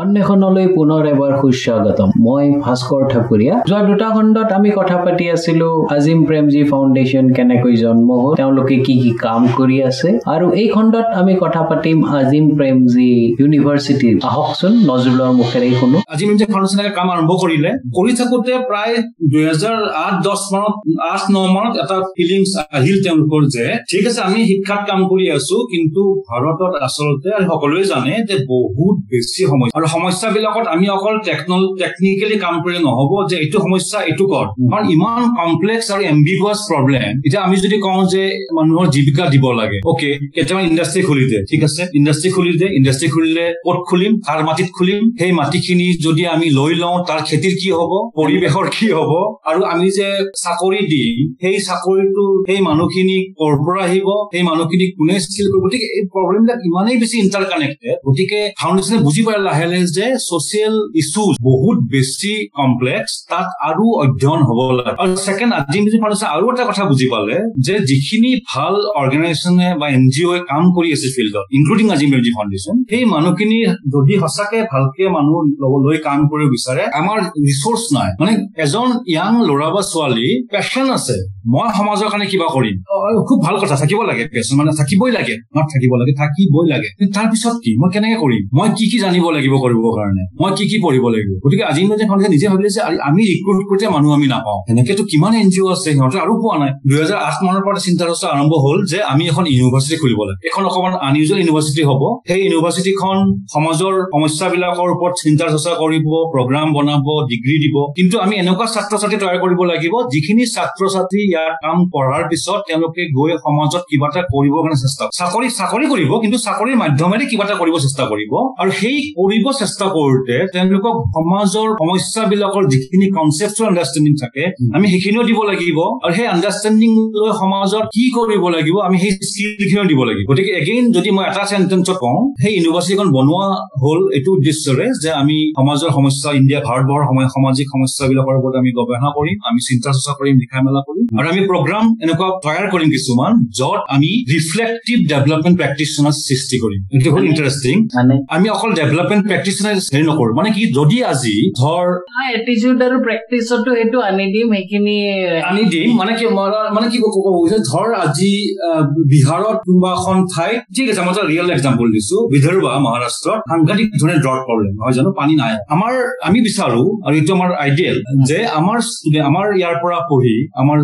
অন্বেষণলৈ পুনৰ এবাৰ সুস্বাগতম। মই ভাস্কৰ ঠাকুৰীয়া। যোৱা দুটা খণ্ডত আমি কথা পাতি আছিলো আজিম প্ৰেমজী ফাউণ্ডেশ্যন কেনেকৈ জন্ম হ'ল তেওঁলোকে কি কি কাম কৰি আছে আৰু এই খণ্ডত আমি কথা পাতিম আজিম প্ৰেমজী ইউনিভাৰ্চিটিৰ। আহকচোন নজৰুলৰ মুখেৰে শুনো। আজি মিউজিক ফাউণ্ডেশ্যনে কাম আৰম্ভ কৰিলে কৰি থাকোতে প্ৰায় দুহেজাৰ আঠ দহ মানত আঠ ন মানত এটা ফিলিংছ আহিল তেওঁলোকৰ যে ঠিক আছে আমি শিক্ষাত কাম কৰি আছো কিন্তু ভাৰতত আচলতে সকলোৱে জানে যে বহুত বেছি সমস্যা আৰু সমস্যাবিলাকত আমি অকল টেকনল টেকনিকেলি কাম কৰি নহব যে এইটো সমস্যা এইটো কৰ কাৰণ ইমান কমপ্লেক্স আৰু এম্বিগুৱাছ প্ৰব্লেম এতিয়া আমি যদি কওঁ যে মানুহৰ জীৱিকা দিব লাগে অকে কেতিয়াবা ইণ্ডাষ্ট্ৰি খুলি দিয়ে ঠিক আছে? ইণ্ডাষ্ট্ৰি খুলি দিয়ে ইণ্ডাষ্ট্ৰি খুলিলে ক'ত খুলিম? কাৰ মাটিত খুলিম? সেই মাটিখিনি যদি আমি লৈ লওঁ তাৰ খেতিৰ কি হব? পৰিৱেশৰ কি হব? আৰু আমি যে চাকৰি দিম সেই চাকৰিটো সেই মানুহখিনি কৰ পৰা আহিব? সেই মানুহখিনি কোনে স্থিৰ কৰিব? গতিকে এই প্ৰব্লেমবিলাক ইমানেই বেছি ইণ্টাৰ কানেক্টেড গতিকে ফাউণ্ডেশ্যনে বুজি পালে লাহে লাহে যে ছচিয়েল ইছ্যুজ বহুত বেছি কমপ্লেক্স তাত আৰু অধ্যয়ন হ'ব লাগে। আৰু ছেকেণ্ড আজি ফাউণ্ডেশ্যন আৰু এটা কথা বুজি পালে যে যিখিনি ভাল অৰ্গেনাইজেশ্যনে বা এন জি অ'ই কাম কৰি আছে ফিল্ডত ইনক্লুডিং আজি মিউজি ফাউণ্ডেশ্যন সেই মানুহখিনি যদি সঁচাকে ভালকে মানুহ লৈ কাম কৰিব বিচাৰে আমাৰ ৰিচোৰ্চ নাই। মানে এজন য়াং ল'ৰা বা ছোৱালী পেচন আছে। মই সমাজৰ কাৰণে কিবা কৰিম। খুব ভাল কথা থাকিব লাগে পেচন মানে থাকিবই লাগে নট থাকিব লাগে থাকিবই লাগে। তাৰপিছত কি? মই কেনেকে কৰিম? মই কি কি জানিব লাগিব কৰিবৰ কাৰণে? মই কি কি পঢ়িব লাগিব? গতিকে আজি মই নিজে ভাবিলে যে আমি ৰিক্ৰুট কৰোঁতে মানুহ আমি নাপাওঁ। এনেকেতো কিমান এন জি অ' আছে সিহঁতে আৰু পোৱা নাই। দুহেজাৰ আঠ মানৰ পৰা চিন্তা চৰ্চা আৰম্ভ হ'ল যে আমি এখন ইউনিভাৰ্চিটি খুলিব লাগে। এখন অকণমান আনইউজুৱেল ইউনিভাৰ্চিটি হ'ব। সেই ইউনিভাৰ্চিটিখন সমাজৰ সমস্যাবিলাকৰ ওপৰত চিন্তা চৰ্চা কৰিব প্ৰগ্ৰাম বনাব ডিগ্ৰী দিব। কিন্তু আমি এনেকুৱা ছাত্ৰ ছাত্ৰী তৈয়াৰ কৰিব লাগিব যিখিনি ছাত্ৰ ছাত্ৰী ইয়াত কাম পঢ়াৰ পিছত তেওঁলোকে গৈ সমাজত কিবা এটা কৰিবৰ কাৰণে চেষ্টা চাকৰি চাকৰি কৰিব কিন্তু চাকৰিৰ মাধ্যমেৰে কিবা এটা কৰিব চেষ্টা কৰিব। আৰু সেই কৰিব চেষ্টা কৰোঁতে তেওঁলোকক সমাজৰ সমস্যাবিলাকৰ যিখিনি কনচেপ্টৰ আণ্ডাৰষ্টেণ্ডিং থাকে আমি সেইখিনিও দিব লাগিব। আৰু সেই আণ্ডাৰষ্টেণ্ডিং লৈ সমাজত কি কৰিব লাগিব আমি সেই স্কিলখিনিও দিব লাগিব। গতিকে এগেইন যদি মই এটা চেণ্টেন্সত কওঁ সেই ইউনিভাৰ্চিটিখন বনোৱা হ'ল এইটো উদ্দেশ্যৰে যে আমি সমাজৰ সমস্যা ইণ্ডিয়া ভাৰতবৰ্ষৰ সময় সামাজিক সমস্যাবিলাকৰ ওপৰত আমি গৱেষণা কৰিম আমি চিন্তা চৰ্চা কৰিম লিখা মেলা কৰিম আৰু আমি প্ৰগ্ৰাম এনেকুৱা তৈয়াৰ কৰিম কিছুমান য'ত আমি ৰিফ্লেক্টিভ ডেভেলপমেণ্ট প্ৰেক্টিচনাৰ সৃষ্টি কৰিম। এইটো হ'ল ইণ্টাৰেষ্টিং আমি অকল ডেভেলপমেণ্ট প্ৰেক্টিচনাৰ হেৰি নকৰোঁ। মানে কি যদি আজি ধৰ এটিচিউড আৰু প্ৰেক্টিচতো সেইটো আনি দিম সেইখিনি আনি দিম মানে কি মানে কি ক'ব গৈছে ধৰ আজি বিহাৰত কোনোবা এখন ঠাইত ঠিক আছে মই এটা ৰিয়েল এক্সাম্পল দিছো। বিদৰ্ভা মহাৰাষ্ট্ৰত সাংঘাতিক ধৰণে ড্ৰট প্ৰব্লেম হয় জানো? পানী নাই। আমাৰ আমি বিচাৰো আৰু এইটো আমাৰ আইডিয়েল যে আমাৰ আমাৰ ইয়াৰ পৰা পঢ়ি আমাৰ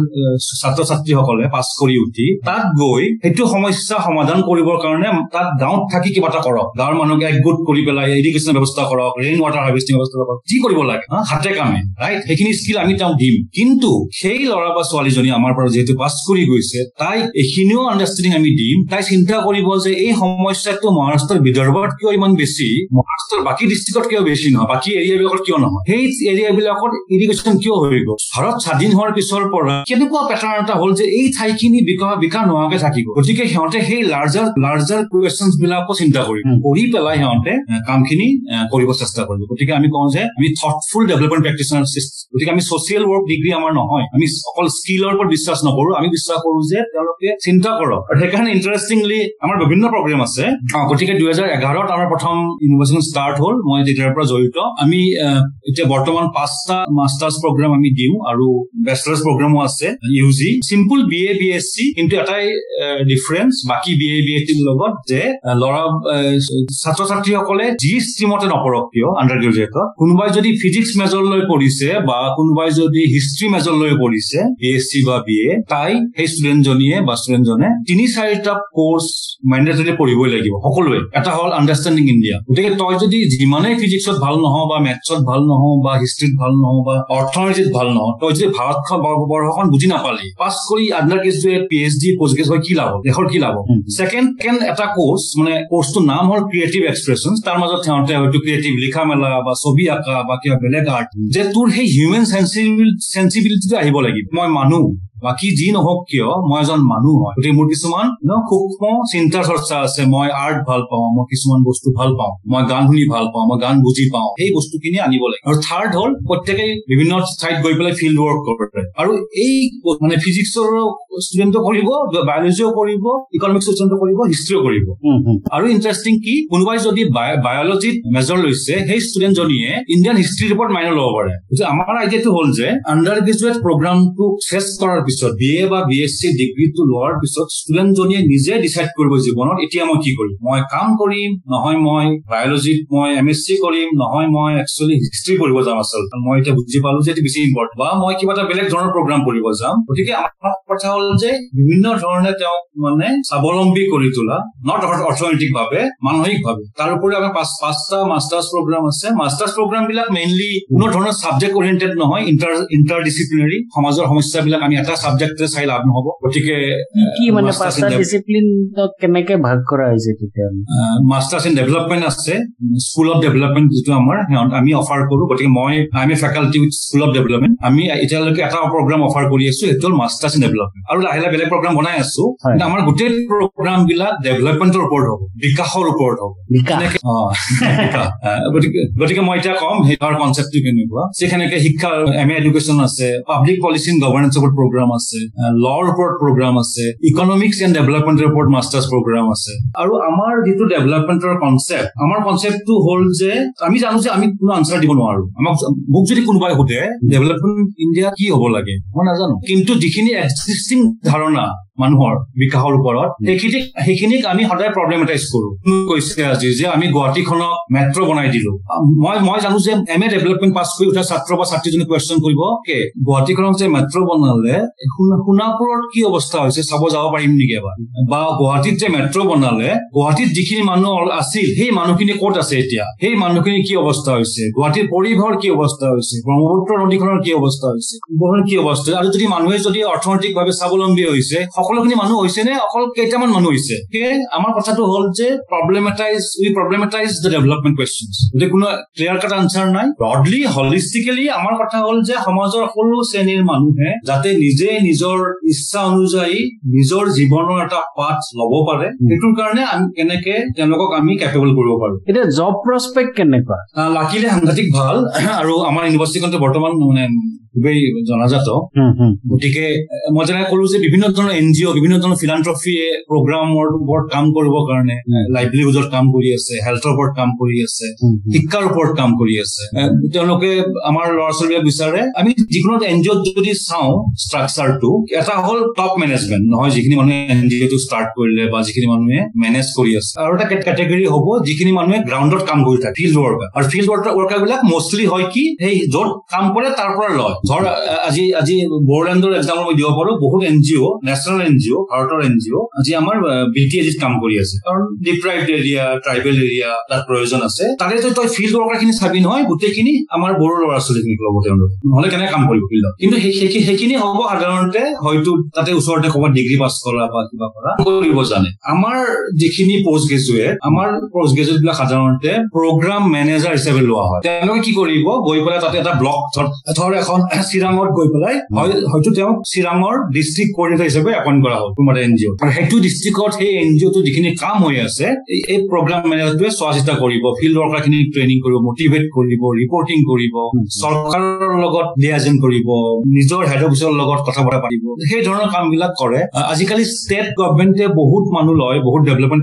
ছাত্ৰ ছাত্ৰীসকলে পাছ কৰি উঠি তাত গৈ সেইটো সমস্যা সমাধান কৰিবৰ কাৰণে তাত গাঁৱত থাকি কিবা এটা কৰক। গাঁৱৰ মানুহকে একগোট কৰি পেলাই ইৰিগেশ্যন ব্যৱস্থা কৰক ৰেইন ৱাটাৰ হাৰ্ভেষ্টিং ব্যৱস্থা কৰক যি কৰিব লাগে হাতে কামে ৰাইট সেইখিনি স্কিল আমি তেওঁক দিম। কিন্তু সেই ল'ৰা বা ছোৱালীজনী আমাৰ পৰা যিহেতু পাছ কৰি গৈছে তাই এইখিনিও আণ্ডাৰষ্টেণ্ডিং আমি দিম। তাই চিন্তা কৰিব যে এই সমস্যাটো মহাৰাষ্ট্ৰৰ বিদৰ্ভত কিয় ইমান বেছি মহাৰাষ্ট্ৰৰ বাকী ডিষ্ট্ৰিক্টত কিয় বেছি নহয় বাকী এৰিয়াবিলাকত কিয় নহয়? সেই এৰিয়াবিলাকত ইৰিগেশ্যন কিয় হৈ গ'ল? ভাৰত স্বাধীন হোৱাৰ পিছৰ পৰা কেনেকুৱা পেটাৰ্ণ এটা হ'ল যে এই ঠাইখিনি বিকাশ বিকাশ নোহোৱাকে থাকিব। গতিকে সিহঁতে সেই লাৰ্জাৰ লাৰ্জাৰ কুৱেশ্যন বিলাকো চিন্তা কৰিব। কৰি পেলাই সিহঁতে কামখিনি কৰিব চেষ্টা কৰিব। গতিকে আমি কওঁ যে আমি থটফুল ডেভেলপমেণ্ট প্ৰেক্টিচনাৰ গতিকে আমি ছচিয়েল ৱৰ্ক ডিগ্ৰী আমাৰ নহয়। আমি অকল স্কিলৰ ওপৰত বিশ্বাস নকৰো। আমি বিশ্বাস কৰো যে তেওঁলোকে চিন্তা কৰক। আৰু সেইকাৰণে ইণ্টাৰেষ্টিংলি আমাৰ বিভিন্ন প্ৰগ্ৰেম আছে। গতিকে দুহেজাৰ এঘাৰত আমাৰ প্ৰথম ইউনিভাৰ্চিটি ষ্টাৰ্ট হ'ল। মই তেতিয়াৰ পৰা জড়িত আমি এতিয়া বৰ্তমান পাঁচটা মাষ্টাৰ্ছ প্ৰগ্ৰেম আমি দিওঁ আৰু বেচলাৰ্ছ প্ৰগ্ৰেমো আছে। U G simple B A B S C কিন্তু এটাই ডিফাৰেঞ্চ বাকী বি এ বি এছ চিৰ লগত যে ল'ৰা ছাত্ৰ ছাত্ৰীসকলে যি ষ্ট্ৰীমতে নপঢ়ক কিয় আণ্ডাৰ গ্ৰেজুৱেটত কোনোবাই যদি ফিজিক্স মেজৰ লৈ পঢ়িছে বা কোনোবাই যদি হিষ্ট্ৰী মেজৰ লৈ পঢ়িছে বি এছ চি বা বি এ তাই সেই ষ্টুডেণ্টজনীয়ে বা ষ্টুডেণ্টজনে তিনি চাৰিটা কৰ্চ মেণ্ডেটৰী পঢ়িবই লাগিব সকলোৱে। এটা হ'ল আণ্ডাৰষ্টেণ্ডিং ইণ্ডিয়া গতিকে তই যদি যিমানেই ফিজিক্সত ভাল নহওঁ বা মেথছত ভাল নহওঁ বা হিষ্ট্ৰীত ভাল নহওঁ বা অৰ্থনীতিত ভাল নহওঁ তই যদি ভাৰতখন বৰ্ষখন বুজি নাপালি পাছ কৰি undergraduate P H D postgraduate কি লাভ দেশৰ কি লাভ ছেকেণ্ড কেণ্ড এটা কৰ্চ মানে কৰ্চটোৰ নাম হ'ল ক্ৰিয়েটিভ এক্সপ্ৰেছন তাৰ মাজত সিহঁতে হয়তো ক্ৰিয়েটিভ লিখা মেলা বা ছবি আঁকা বা কিবা বেলেগ আৰ্ট যে তোৰ সেই হিউমেন চেঞ্চিবিলিটিটো আহিব লাগিব। মই মানুহ। বাকী যি নহওক কিয় মই এজন মানুহ হয়। গতিকে মোৰ কিছুমান ন, সূক্ষ্ম চিন্তা চৰ্চা আছে মই আৰ্ট ভাল পাওঁ মই কিছুমান বস্তু ভাল পাওঁ মই গান শুনি ভাল পাওঁ মই গান বুজি পাওঁ সেই বস্তুখিনি আনিব লাগে। আৰু থাৰ্ড হ'ল প্ৰত্যেকে বিভিন্ন ঠাইত গৈ পেলাই ফিল্ড ৱৰ্ক কৰে। আৰু এই মানে ফিজিক্সৰ ষ্টুডেণ্টো কৰিব বায়লজিও কৰিব ইকনমিক্স ষ্টুডেণ্টো কৰিব হিষ্ট্ৰীও কৰিব। আৰু ইণ্টাৰেষ্টিং কি কোনোবাই যদি বায়লজিত মেজৰ লৈছে সেই ষ্টুডেণ্টজনীয়ে ইণ্ডিয়ান হিষ্ট্ৰীৰ ওপৰত মাইনৰ ল'ব পাৰে। গতিকে আমাৰ আইডিয়াটো হ'ল যে আণ্ডাৰ গ্ৰেজুৱেট প্ৰগ্ৰামটো চেছ কৰাৰ পিছত বি এ বা বি এছ চি ডিগ্ৰীটো লোৱাৰ পিছত ষ্টুডেণ্টজনীয়ে নিজে ডিচাইড কৰিব জীৱনত এতিয়া মই কি কৰিম? মই কাম কৰিম নহয় মই বায়লজিত মই এম এছ চি কৰিম নহয় মই একচুৱেলি হিষ্ট্ৰী পঢ়িব যাম আচলতে। মই এতিয়া বুজি পালো যে এইটো বেছি ইম্পৰ্টেণ্ট বা মই কিবা এটা বেলেগ ধৰণৰ প্ৰগ্ৰাম কৰিব যাম। গতিকে আমাৰ কথা হ'ল যে বিভিন্ন ধৰণে তেওঁক মানে স্বাৱলম্বী কৰি তোলা নট অৰ্থনৈতিক ভাৱে মানসিক ভাৱে তাৰোপৰি আমাৰ পাঁচ পাঁচটা মাষ্টাৰ্ছ প্ৰগ্ৰাম আছে। মাষ্টাৰ্ছ প্ৰগ্ৰাম বিলাক মেইনলি কোনো ধৰণৰ চাবজেক্ট অৰিয়েণ্টেড নহয় ইণ্টাৰ ইণ্টাৰ ডিচিপ্লিনাৰী সমাজৰ সমস্যাবিলাক আমি এটা চাবজেক্টে চাই লাভ নহ'ব। গতিকে কি মানে পাঁচটা ডিচিপ্লিনক কেনেকে ভাগ কৰা হৈছে তেতিয়াহ'লে মাষ্টাৰ্ছ ইন ডেভেলপমেণ্ট আছে। স্কুল অফ ডেভেলপমেণ্ট যিটো আমাৰ আমি অফাৰ কৰো। গতিকে মই I am a faculty with school of development আমি এতিয়ালৈকে এটা প্ৰগ্ৰাম অফাৰ কৰি আছো। সেইটো হ'ল মাষ্টাৰ্ছ ইন ডেভেলপমেণ্ট আৰু লাহে লাহে বেলেগ প্ৰগ্ৰাম বনাই আছো। কিন্তু আমাৰ গোটেই প্ৰগ্ৰাম বিলাক ডেভেলপমেণ্টৰ ওপৰত হ'ব। বিকাশৰ ওপৰত হ'ব। গতিকে গতিকে মই এতিয়া ক'ম সেইটোৰ কনচেপ্টটো কেনেকুৱা। যে কেনেকে শিক্ষা এম এ এডুকেশ্যন আছে। পাব্লিক পলিচি ইন গভৰ্ণেন্সৰ ওপৰত প্ৰগ্ৰাম আছে লৰ ওপৰত প্ৰগ্ৰাম আছে ইকনমিক্স এণ্ড ডেভেলপমেণ্টৰ ওপৰত মাষ্টাৰ্ছ প্ৰগ্ৰাম আছে। আৰু আমাৰ যিটো ডেভেলপমেণ্টৰ কনচেপ্ট আমাৰ কনচেপ্টটো হ'ল যে আমি জানো যে আমি কোনো আনচাৰ দিব নোৱাৰো। আমাক মোক যদি কোনোবাই সোধে ডেভেলপমেণ্ট ইণ্ডিয়া কি হ'ব লাগে? মই নাজানো। কিন্তু যিখিনি এক্সিষ্টিং ধাৰণা মানুহৰ বিকাশৰ ওপৰত। সেইখিনিক সেইখিনিক আমি সদায় প্ৰব্লেমেটাইজ কৰো। কোনো কৈছে আজি যে আমি গুৱাহাটীখনক মেট্ৰ' বনাই দিলো। মই মই জানো যে এম এ ডেভেলপমেণ্ট পাছ কৰি উঠা ছাত্ৰ বা ছাত্ৰীজনে কুৱেশ্যন কৰিব কে গুৱাহাটীখনক যে মেট্ৰ' বনালে সোণ- সোণাপুৰত কি অৱস্থা হৈছে চাব যাব পাৰিম নেকি এবাৰ? বা গুৱাহাটীত যে মেট্ৰ' বনালে গুৱাহাটীত যিখিনি মানুহ আছিল সেই মানুহখিনি ক'ত আছে এতিয়া? সেই মানুহখিনি কি অৱস্থা হৈছে? গুৱাহাটীৰ পৰিঘৰ কি অৱস্থা হৈছে? ব্ৰহ্মপুত্ৰ নদীখনৰ কি অৱস্থা হৈছে? কি অৱস্থা? আৰু যদি মানুহে যদি অৰ্থনৈতিকভাৱে স্বাৱলম্বী হৈছে সকলোখিনি মানুহ হৈছে নে অকল কেইটামান মানুহ হৈছে? সেয়ে আমাৰ কথাটো হ'ল যে problematize we problematize the development questions গতিকে কোনো ক্লিয়াৰ কাট আনচাৰ নাই। ব্ৰডলি হলিষ্টিকেলি আমাৰ কথা হ'ল যে সমাজৰ সকলো শ্ৰেণীৰ মানুহে যাতে নিজে নিজৰ ইচ্ছা অনুযায়ী নিজৰ জীৱনৰ এটা পাঠ ল'ব পাৰে সেইটোৰ কাৰণে কেনেকে তেওঁলোকক আমি কেপেবল কৰিব পাৰো। এতিয়া জব প্ৰস্পেক্ট কেনেকুৱা? লাকিলে সাংঘাতিক ভাল। আৰু আমাৰ ইউনিভাৰ্চিটিখনটো বৰ্তমান মানে খুবেই জনাজাত। গতিকে মই যেনেকে কলো যে বিভিন্ন ধৰণৰ এন জি অ' বিভিন্ন ধৰণৰ ফিলান্থ্ৰফিয়ে প্ৰগ্ৰামৰ ওপৰত কাম কৰিবৰ কাৰণে। লাইভলিহুডত কাম কৰি আছে হেল্থৰ ওপৰত কাম কৰি আছে। শিক্ষাৰ ওপৰত কাম কৰি আছে তেওঁলোকে আমাৰ ল'ৰা ছোৱালীয়ে বিচাৰে আমি যিকোনো এন জি অ'ত যদি চাওঁ ষ্ট্ৰাকচাৰটো এটা হ'ল টপ মেনেজমেণ্ট নহয় যিখিনি মানুহে এন জি অ'টো ষ্টাৰ্ট কৰিলে বা যিখিনি মানুহে মেনেজ কৰি আছে আৰু এটা কেটেগৰী হ'ব যিখিনি মানুহে গ্ৰাউণ্ডত কাম কৰি থাকে ফিল্ড ৱৰ্কাৰ আৰু ফিল্ড ৱৰ্কাৰ বিলাক মষ্টলি হয় কি সেই য'ত কাম কৰে তাৰ পৰা লয় ধৰ আজি আজি বড়োলেণ্ডৰ এক্সাম্পল মই দিব পাৰো বহুত N G O' national N G O' ভাৰতৰ এন জি অ' আজি আমাৰ বি টি এজিত কাম কৰি আছে। কাৰণ ডিপ্ৰাইভড এৰিয়া ট্ৰাইবেল এৰিয়া তাত প্ৰয়োজন আছে। তাতে যদি তই ফিল্ড ৱৰ্কাৰ খিনি চাবি নহয় গোটেইখিনি আমাৰ বড়ো ল'ৰা ছোৱালীখিনিক ল'ব তেওঁলোকে। নহলে কেনেকে কাম কৰিব ফিল্ডত কিন্তু সেই- সেই- সেইখিনি হ'ব সাধাৰণতে হয়তো তাতে ওচৰতে ক'ৰবাত ডিগ্ৰী পাছ কৰা বা কিবা কৰা। কৰিব জানে? আমাৰ যিখিনি পষ্ট গ্ৰেজুৱেট আমাৰ পষ্ট গ্ৰেজুৱেট বিলাক সাধাৰণতে প্ৰগ্ৰাম মেনেজাৰ হিচাপে লোৱা হয়। তেওঁলোকে কি কৰিব? গৈ পেলাই তাতে এটা ব্লক ধৰ এখন চিৰাঙত গৈ পেলাই হয়- হয়তো তেওঁক চিৰাঙৰ ডিষ্ট্ৰিক্ট কৰ্ডিনেটৰ হিচাপে এপইণ্ট কৰা হ'ল কোনোবা এন জি অ' আৰু সেইটো ডিষ্ট্ৰিক্টত সেই এন জি অ'টো যিখিনি কাম হৈ আছে এই- প্ৰগ্ৰাম মেনেজাৰটোৱে চোৱা চিতা কৰিব ফিল্ড ৱৰ্কাৰ খিনিক ট্ৰেইনিং কৰিব মটিভেট কৰিব ৰিপৰ্টিং কৰিব চৰকাৰৰ লগত লিয়াজন কৰিব নিজৰ হেড অফিচৰ লগত কথা বতৰা পাতিব সেই ধৰণৰ কাম বিলাক কৰে আজিকালি ষ্টেট গভৰ্ণমেণ্টে বহুত মানুহ লয় বহুত ডেভেলপমেণ্ট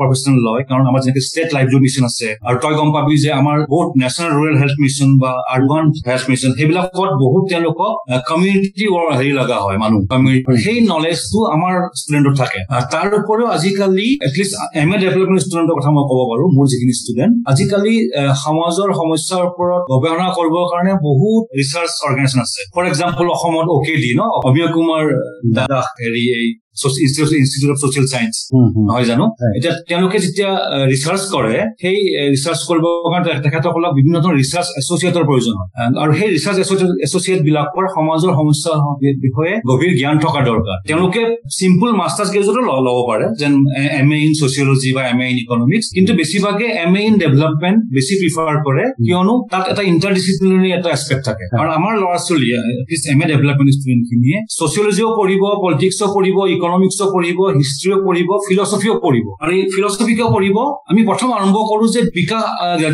প্ৰফেচনেল লয় কাৰণ আমাৰ যেনেকে ষ্টেট লাইভলিহুড মিছন আছে আৰু তই গম পাবি যে আমাৰ বহুত নেশ্যনেল ৰুৰেল হেল্থ মিছন বা আৰ্বান হেল্থ মিছন সেইবিলাকত বহুত তেওঁলোকক কমিউনিটি হেৰি লগা হয় মানুহ। সেই নলেজটো আমাৰ ষ্টুডেণ্টত থাকে। তাৰ উপৰিও আজিকালি at least M A development ষ্টুডেণ্টৰ কথা মই ক'ব পাৰো মোৰ যিখিনি ষ্টুডেণ্ট আজিকালি সমাজৰ সমস্যাৰ ওপৰত গৱেষণা কৰিবৰ কাৰণে বহুত ৰিচাৰ্চ অৰ্গেনাইজেশ্যন আছে। ফৰ এক্সাম্পল অসমত অ কে ডি ন? অমীয় কুমাৰ দাস হেৰি এই ইনষ্টিটিউট অফ ছচিয়েল চায়েন্স নহয় জানো। এতিয়া তেওঁলোকে যেতিয়া ৰিচাৰ্চ কৰে সেই ৰিচাৰ্চ কৰিবৰ কাৰণে তেখেতসকলক বিভিন্ন ধৰণৰ ৰিচাৰ্চ এছচিয়েটৰ প্ৰয়োজন হয়। আৰু সেই ৰিচাৰ্চ এছচিয়েট বিলাকৰ সমাজৰ সমস্যাৰ বিষয়ে গভীৰ জ্ঞান থকা দৰকাৰ। তেওঁলোকে চিম্পল মাষ্টাৰ্ছ গ্ৰেজুৱেটো ল'ব পাৰে যেন এম এ ইন ছচিয়লজি বা এম এ ইন ইকনমিক্স কিন্তু বেছিভাগে এম এ ইন ডেভেলপমেণ্ট বেছি প্ৰিফাৰ কৰে কিয়নো তাত এটা ইণ্টাৰডিচিপ্লিনাৰী এটা এছপেক্ট থাকে। কাৰণ আমাৰ ল'ৰা ছোৱালীয়ে এম এ ডেভেলপমেণ্ট ষ্টুডেণ্ট খিনিয়ে ছচিয়লজিও পঢ়িব পলিটিক্সো পঢ়িব ইকনমিক্সো পঢ়িব হিষ্ট্ৰীও পঢ়িব ফিলচফিও পঢ়িব। আৰু এই ফিলচফি কিয় পঢ়িব? আমি প্ৰথম আৰম্ভ কৰো যে বিকাশ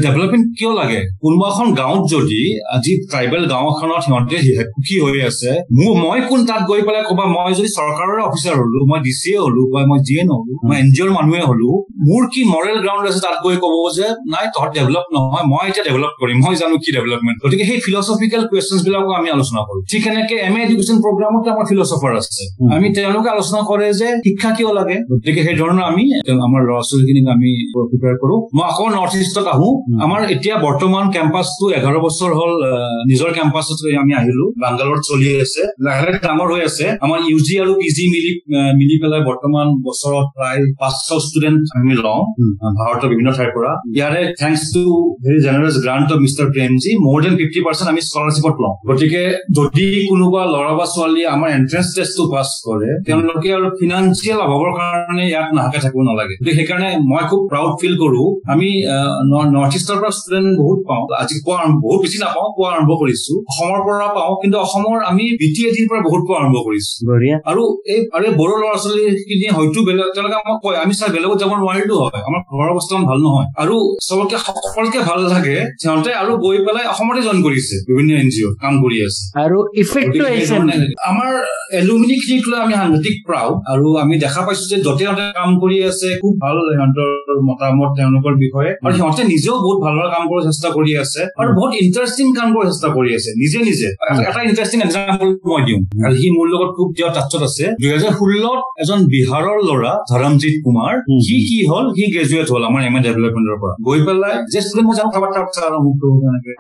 ডেভেলপমেণ্ট কিয় লাগে? কোনোবা এখন গাঁৱত যদি আজি ট্ৰাইবেল গাঁও এখনত সিহঁতে সুখী হৈ আছে মোৰ মই কোন তাত গৈ পেলাই ক'বা মই যদি চৰকাৰৰ অফিচাৰ হলো মই ডি চি এ হলো বা মই জি এন হলো মই এন জি অ'ৰ মানুহে হলো মোৰ কি মৰেল গ্ৰাউণ্ড আছে তাত গৈ ক'ব যে নাই তহঁত ডেভেলপ নহয় মই এতিয়া ডেভেলপ কৰিম মই জানো কি ডেভেলপমেণ্ট গতিকে সেই ফিলচফিকেল কুৱেশ্যনছ বিলাকো আমি আলোচনা কৰো। ঠিক এনেকে এম এ এডুকেশ্যন প্ৰগ্ৰামত আমাৰ ফিলচফাৰ আছে। আমি তেওঁলোকে আলোচনা কৰে যে শিক্ষা কিয় লাগে? গতিকে সেই ধৰণৰ আমি আমাৰ ল'ৰা ছোৱালীখিনিক আমি প্ৰিপেয়াৰ কৰো। মই আকৌ নৰ্থ ইষ্টত আহো। আমাৰ এতিয়া বৰ্তমান কেম্পাছটো এঘাৰ বছৰ হ'ল নিজৰ কেম্পাছত আমি আহিলো। বাংগালোৰত চলি আছে। লাহে লাহে ডাঙৰ হৈ আছে। আমাৰ ইউ জি আৰু পি জি মিলি মিলি পেলাই বৰ্তমান বছৰত প্ৰায় পাঁচশ ষ্টুডেণ্ট আমি লওঁ ভাৰতৰ বিভিন্ন ঠাইৰ পৰা। ইয়াৰে thanks to very generous grant of mister Premji মোৰ দেন ফিফটি পাৰ্চেণ্ট আমি স্কলাৰশ্বিপত লওঁ। গতিকে যদি কোনোবা ল'ৰা বা ছোৱালীয়ে আমাৰ এন্ট্ৰেন্স টেষ্টটো পাছ কৰে তেওঁলোকে আৰু ফিনান্সিয়েল অভাৱৰ কাৰণে ইয়াত নাহাকে থাকিব নালাগে। গতিকে সেইকাৰণে মই খুব প্ৰাউড ফিল কৰো। আমি নৰ্থ ইষ্টৰ পৰা ষ্টুডেণ্ট বহুত পাওঁ। আজি পোৱা আৰম্ভ- বহুত বেছি নাপাওঁ পোৱা আৰম্ভ কৰিছো। অসমৰ পৰা পাওঁ কিন্তু অসমৰ আমি বি টি এডিৰ পৰা বহুত পোৱা আৰম্ভ কৰিছো। আৰু এই আৰু বড়ো ল'ৰা ছোৱালী খিনি হয়তো বেলেগ তেওঁলোকে আমাক কয় আমি চাই বেলেগত যাব নোৱাৰিলো হয়। আমাৰ ঘৰৰ অৱস্থা ভাল নহয়। আৰু চবতকে সকলোকে ভাল লাগে সিহঁতে আৰু গৈ পেলাই অসমতে জইন কৰিছে। বিভিন্ন এন জি অ' কাম কৰি আছে। আৰু ইফেক্টটো আমাৰ এলুমিনি খিনিক লৈ আমি সাংঘাতিক প্ৰাউড আৰু আমি দেখা পাইছো যে য'তে ত'তে কাম কৰি আছে খুব ভাল সিহঁতৰ মতামত তেওঁলোকৰ বিষয়ে আৰু সিহঁতে নিজেও বহুত ভাল ভাল কাম কৰিব চেষ্টা কৰি আছে আৰু বহুত ইণ্টাৰেষ্টিং কাম কৰিব চেষ্টা কৰি আছে নিজে নিজে। এটা- ইণ্টাৰেষ্টিং এক্সাম্পল মই দিওঁ। আৰু সি মোৰ লগত খুব তেওঁ টাচত আছে। দুহেজাৰ ষোল্লত এজন বিহাৰৰ ল'ৰা ধৰমজিৎ কুমাৰ। সি কি হ'ল? সি গ্ৰেজুৱেট হ'ল আমাৰ এম এ ডেভেলপমেণ্টৰ পৰা। গৈ পেলাই যে ষ্টুডেণ্ট মই জানো কাৰোবাৰ তাৰ।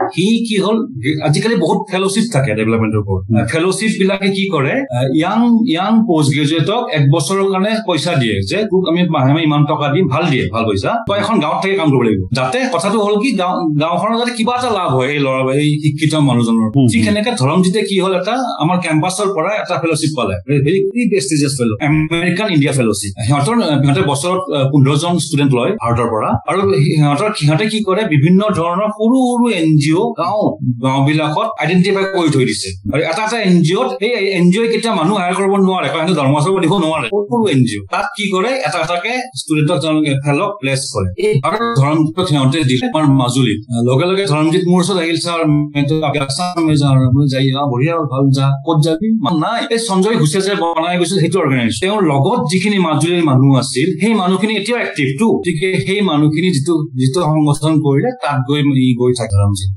সি কি হ'ল? আজিকালি বহুত ফেলোশ্বিপ থাকে ডেভেলপমেণ্টৰ ওপৰত। ফেলোশ্বিপ বিলাকে কি কৰে? ইয়াং ইয়াং পষ্ট গ্ৰেজুৱেটক এক বছৰৰ কাৰণে পইচা দিয়ে যে তোক আমি মাহে মাহে ইমান টকা দিম ভাল দিয়ে ভাল পইচা। তই এখন গাঁৱত থাকি কাম কৰিব লাগিব। যাতে কথাটো হ'ল কি গাঁও গাঁওখনৰ যাতে কিবা এটা লাভ হয় এই ল'ৰা এই শিক্ষিত মানুহজনৰ। ঠিক সেনেকে ধৰমজিতে কি হ'ল এটা আমাৰ কেম্পাছৰ পৰা এটা ফেলোশ্বিপ পালে। Very prestigious fellow American India fellowship সিহঁতৰ সিহঁতে বছৰত পোন্ধৰজন ষ্টুডেণ্ট লয় ভাৰতৰ পৰা। আৰু সিহঁতৰ সিহঁতে কি কৰে বিভিন্ন ধৰণৰ সৰু সৰু এন জি অ' গাঁও গাঁও বিলাকত আইডেণ্টিফাই কৰি থৈ দিছে। আৰু এটা এটা এন জি অ'ত সেই এন জি অ' কেতিয়া মানুহ হায়াৰ কৰিব নোৱাৰে কাৰণ সিহঁতে চৰ্ম দিব নোৱাৰে। সৰু এন জি অ' তাত কি কৰে? এটা এটাকে ষ্টুডেণ্টক তেওঁলোকে ফেলক প্লেচ কৰে। এই আৰু ধৰ্মজিতক সিহঁতে দিলে আমাৰ মাজুলীত লগে লগে ধৰ্মজিত মোৰ ওচৰত আহিল ছাৰ যাই বঢ়িয়া ভাল যা ক'ত যাবি? নাই। এই সঞ্জয় ঘোষে যে বনাই গৈছিল সেইটো অৰ্গেনাইজেশ্যন তেওঁৰ লগত যিখিনি মাজুলীৰ মানুহ আছিল সেই মানুহখিনি এতিয়াও এক্টিভ টো গতিকে সেই মানুহখিনি যিটো যিটো সংগঠন কৰিলে তাত গৈ ই গৈ থাকে ধৰমজিত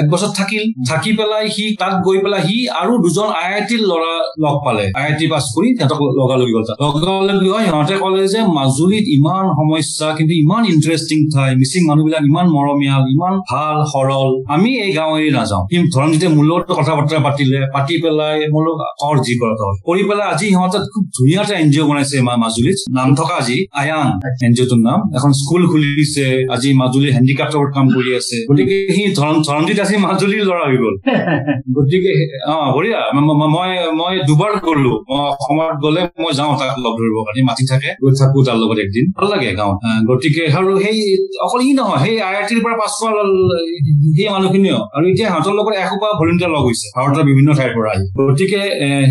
এক বছৰ থাকিল। থাকি পেলাই সি তাত গৈ পেলাই সি আৰু দুজন আই আই টিৰ ল'ৰা লগ পালে। আই আই টি পাছ কৰি সিহঁতক লগালগি গ'ল তাত লগালগি হয় সিহঁতে ক'লে যে মাজুলীত ইমান সমস্যা কিন্তু ইমান ইণ্টাৰেষ্টিং ঠাই মিচিং মানুহবিলাক ইমান মৰমীয়াল ইমান ভাল সৰল। আমি এই গাঁও এৰি নাযাওঁ সি ধৰমজিতে মোৰ লগত কথা বতৰা পাতিলে পাতি পেলাই মোৰ লগত কৰ যি কৰা হয় কৰি পেলাই আজি সিহঁতে খুব ধুনীয়া এটা এন জি অ' বনাইছে মাজুলীত। নাম থকা আজি আয়াং এন জি অ'টোৰ নাম। এখন স্কুল খুলিছে। আজি মাজুলী হেণ্ডিক্ৰাফ্টৰ কাম কৰি আছে। গতিকে সি ধৰম ধৰমজিত আজি মাজুলীৰ ল'ৰা হৈ গ'ল। গতিকে অ বঢ়িয়া। মই মই দুবাৰ গলো। মই অসমত গলে মই যাওঁ তাক লগ ধৰিবৰ কাৰণে মাতি থাকে গৈ থাকো তাৰ লগত একদিন। ভাল লাগে গাঁৱত। গতিকে আৰু সেই অকল ই নহয় সেই আই আই টিৰ পৰা পাছ কৰা সেই মানুহখিনিও। আৰু এতিয়া সিহঁতৰ লগত এসোপা ভলিণ্টিয়াৰ লগ হৈছে ভাৰতৰ বিভিন্ন ঠাইৰ পৰা আহি। গতিকে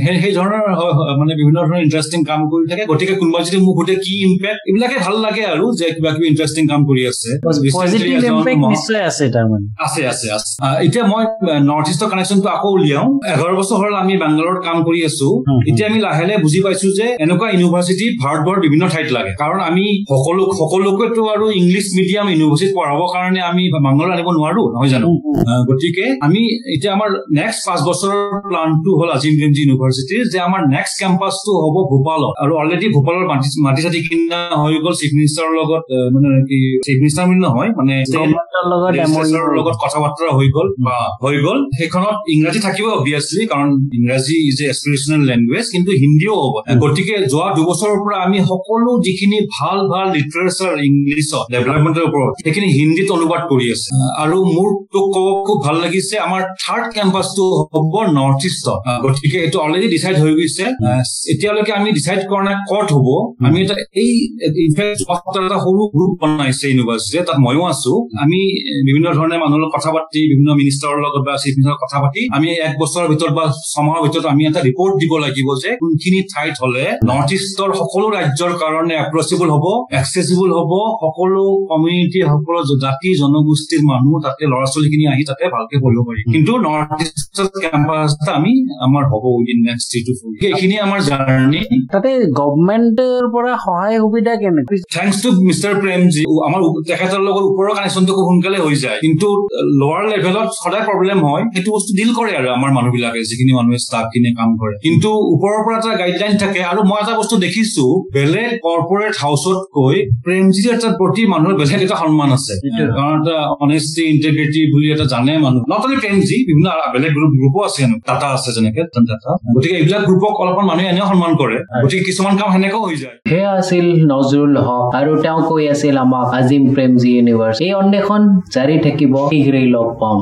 সেই সেই ধৰণৰ মানে বিভিন্ন ধৰণৰ ইণ্টাৰেষ্টিং কাম কৰি থাকে। গতিকে কোনোবা যদি মোক সোধে কি ইম্পেক্ট এইবিলাকে ভাল লাগে আৰু যে কিবা কিবি ইণ্টাৰেষ্টিং কাম কৰি আছে। আছে আছে আছে এতিয়া মই নৰ্থ ইষ্টৰ কানেকশ্যনটো আকৌ উলিয়াও। এঘাৰ বছৰ হ'ল আমি বাংগালোৰত কাম কৰি আছো। এতিয়া আমি লাহে লাহে বুজি পাইছো যে এনেকুৱা ইউনিভাৰ্চিটি ভাৰতবৰ্ষৰ বিভিন্ন ঠাইত লাগে। কাৰণ আমি সকলো সকলোকেতো আৰু ইংলিছ মিডিয়াম ইউনিভাৰ্চিটিত পঢ়াবৰ কাৰণে আমি বাংগালোৰ আনিব নোৱাৰো নহয় জানো? গতিকে আমি এতিয়া আমাৰ নেক্সট পাঁচ বছৰৰ প্লানটো হ'ল আজিম প্ৰেমজী ইউনিভাৰ্চিটিৰ যে আমাৰ নেক্সট কেম্পাছটো হ'ব ভূপালত। আৰু অলৰেডি ভূপালৰ মাটি মাটি চাটি কিনা হৈ গ'ল চিফ মিনিষ্টাৰৰ লগত মানে কি চিফ মিনিষ্টাৰ বুলি নহয় মানে লগত কথা বাৰ্তা হৈ গ'ল বা হৈ গ'ল। সেইখনত ইংৰাজী থাকিব অভিয়াছলি কাৰণ ইংৰাজী ইজ এ এক্সপ্ৰেচনেল লেংগুৱেজ কিন্তু হিন্দীও হ'ব। গতিকে যোৱা দুবছৰৰ পৰা আমি সকলো যিখিনি ভাল ভাল লিটাৰেচাৰ ইংলিছত ডেভেলপমেণ্টৰ ওপৰত সেইখিনি হিন্দীত অনুবাদ কৰি আছে। আৰু মোৰ তোক ক'ব খুব ভাল লাগিছে আমাৰ থাৰ্ড কেম্পাছটো হ'ব নৰ্থ ইষ্টত গতিকে এইটো অলৰেডি ডিচাইড হৈ গৈছে। এতিয়ালৈকে আমি ডিচাইড কৰা নাই ক'ত হ'ব। আমি এটা এই ইনফেক্ট এটা সৰু গ্ৰুপ বনাইছে ইউনিভাৰ্চিটিয়ে তাত ময়ো আছো। আমি বিভিন্ন ধৰণে মানুহৰ লগত কথা পাতি বিভিন্ন মিনিষ্টাৰৰ লগত বা চিফ মিনিষ্টাৰৰ কথা পাতি আমি এক বছৰৰ ভিতৰত বা ছমাহৰ ভিতৰত আমি এটা ৰিপৰ্ট দিব লাগিব যে কোনখিনি ঠাইত হলে নৰ্থ ইষ্টৰ সকলো ৰাজ্যৰ কাৰণে এপ্ৰচেবল হ'ব এক্সেচিবল হ'ব সকলো কমিউনিটি সকলো জাতি জনগোষ্ঠীৰ মানুহ তাতে ল'ৰা ছোৱালীখিনি আহি তাতে ভালকে পঢ়িব পাৰি। কিন্তু নৰ্থ ইষ্টৰ কেম্পাছ আমি আমাৰ হ'ব within next three to four এইখিনি আমাৰ জাৰ্ণি তাতে গভমেণ্টৰ পৰা সহায় সুবিধা কেনেকৈ? থেংকছ টু মিষ্টাৰ প্ৰেমজী আমাৰ তেখেতৰ লগত ওপৰৰ কানেকশ্যনটো খুব সোনকালে হৈ যায়। কিন্তু লোৱাৰ লেভেলত সদায় প্ৰব্লেম হয় সেইটো বস্তু ডিল কৰে আৰু আমাৰ মানুহবিলাকে যিখিনি মানুহে ষ্টাফ খিনি কাম কৰে। কিন্তু ওপৰৰ পৰা এটা গাইডলাইন থাকে আৰু মই এটা বস্তু দেখিছো বেলেগ কৰ্পৰেট হাউচতকৈ প্ৰেমজীৰ এটা প্ৰতি মানুহৰ বেলেগ এটা সন্মান আছে। কাৰণ এটা অনেষ্টি ইণ্টিগ্ৰিটি বুলি এটা জানে মানুহ। নট অনলি প্ৰেমজী বিভিন্ন বেলেগ গ্ৰুপ গ্ৰুপো আছে। টাটা আছে যেনেকে টাটা গতিকে এইবিলাক গ্ৰুপক অলপমান মানুহে এনেও সন্মান কৰে। গতিকে কিছুমান কাম সেনেকেও হৈ যায়। সেয়া আছিল নজৰুল হক আৰু তেওঁ কৈ আছিল আমাক আজিম প্ৰেমজী ইউনিভাৰ্ছ এই অন্বেষণ জাৰি থাকিব শীঘ্ৰেই লগ পাম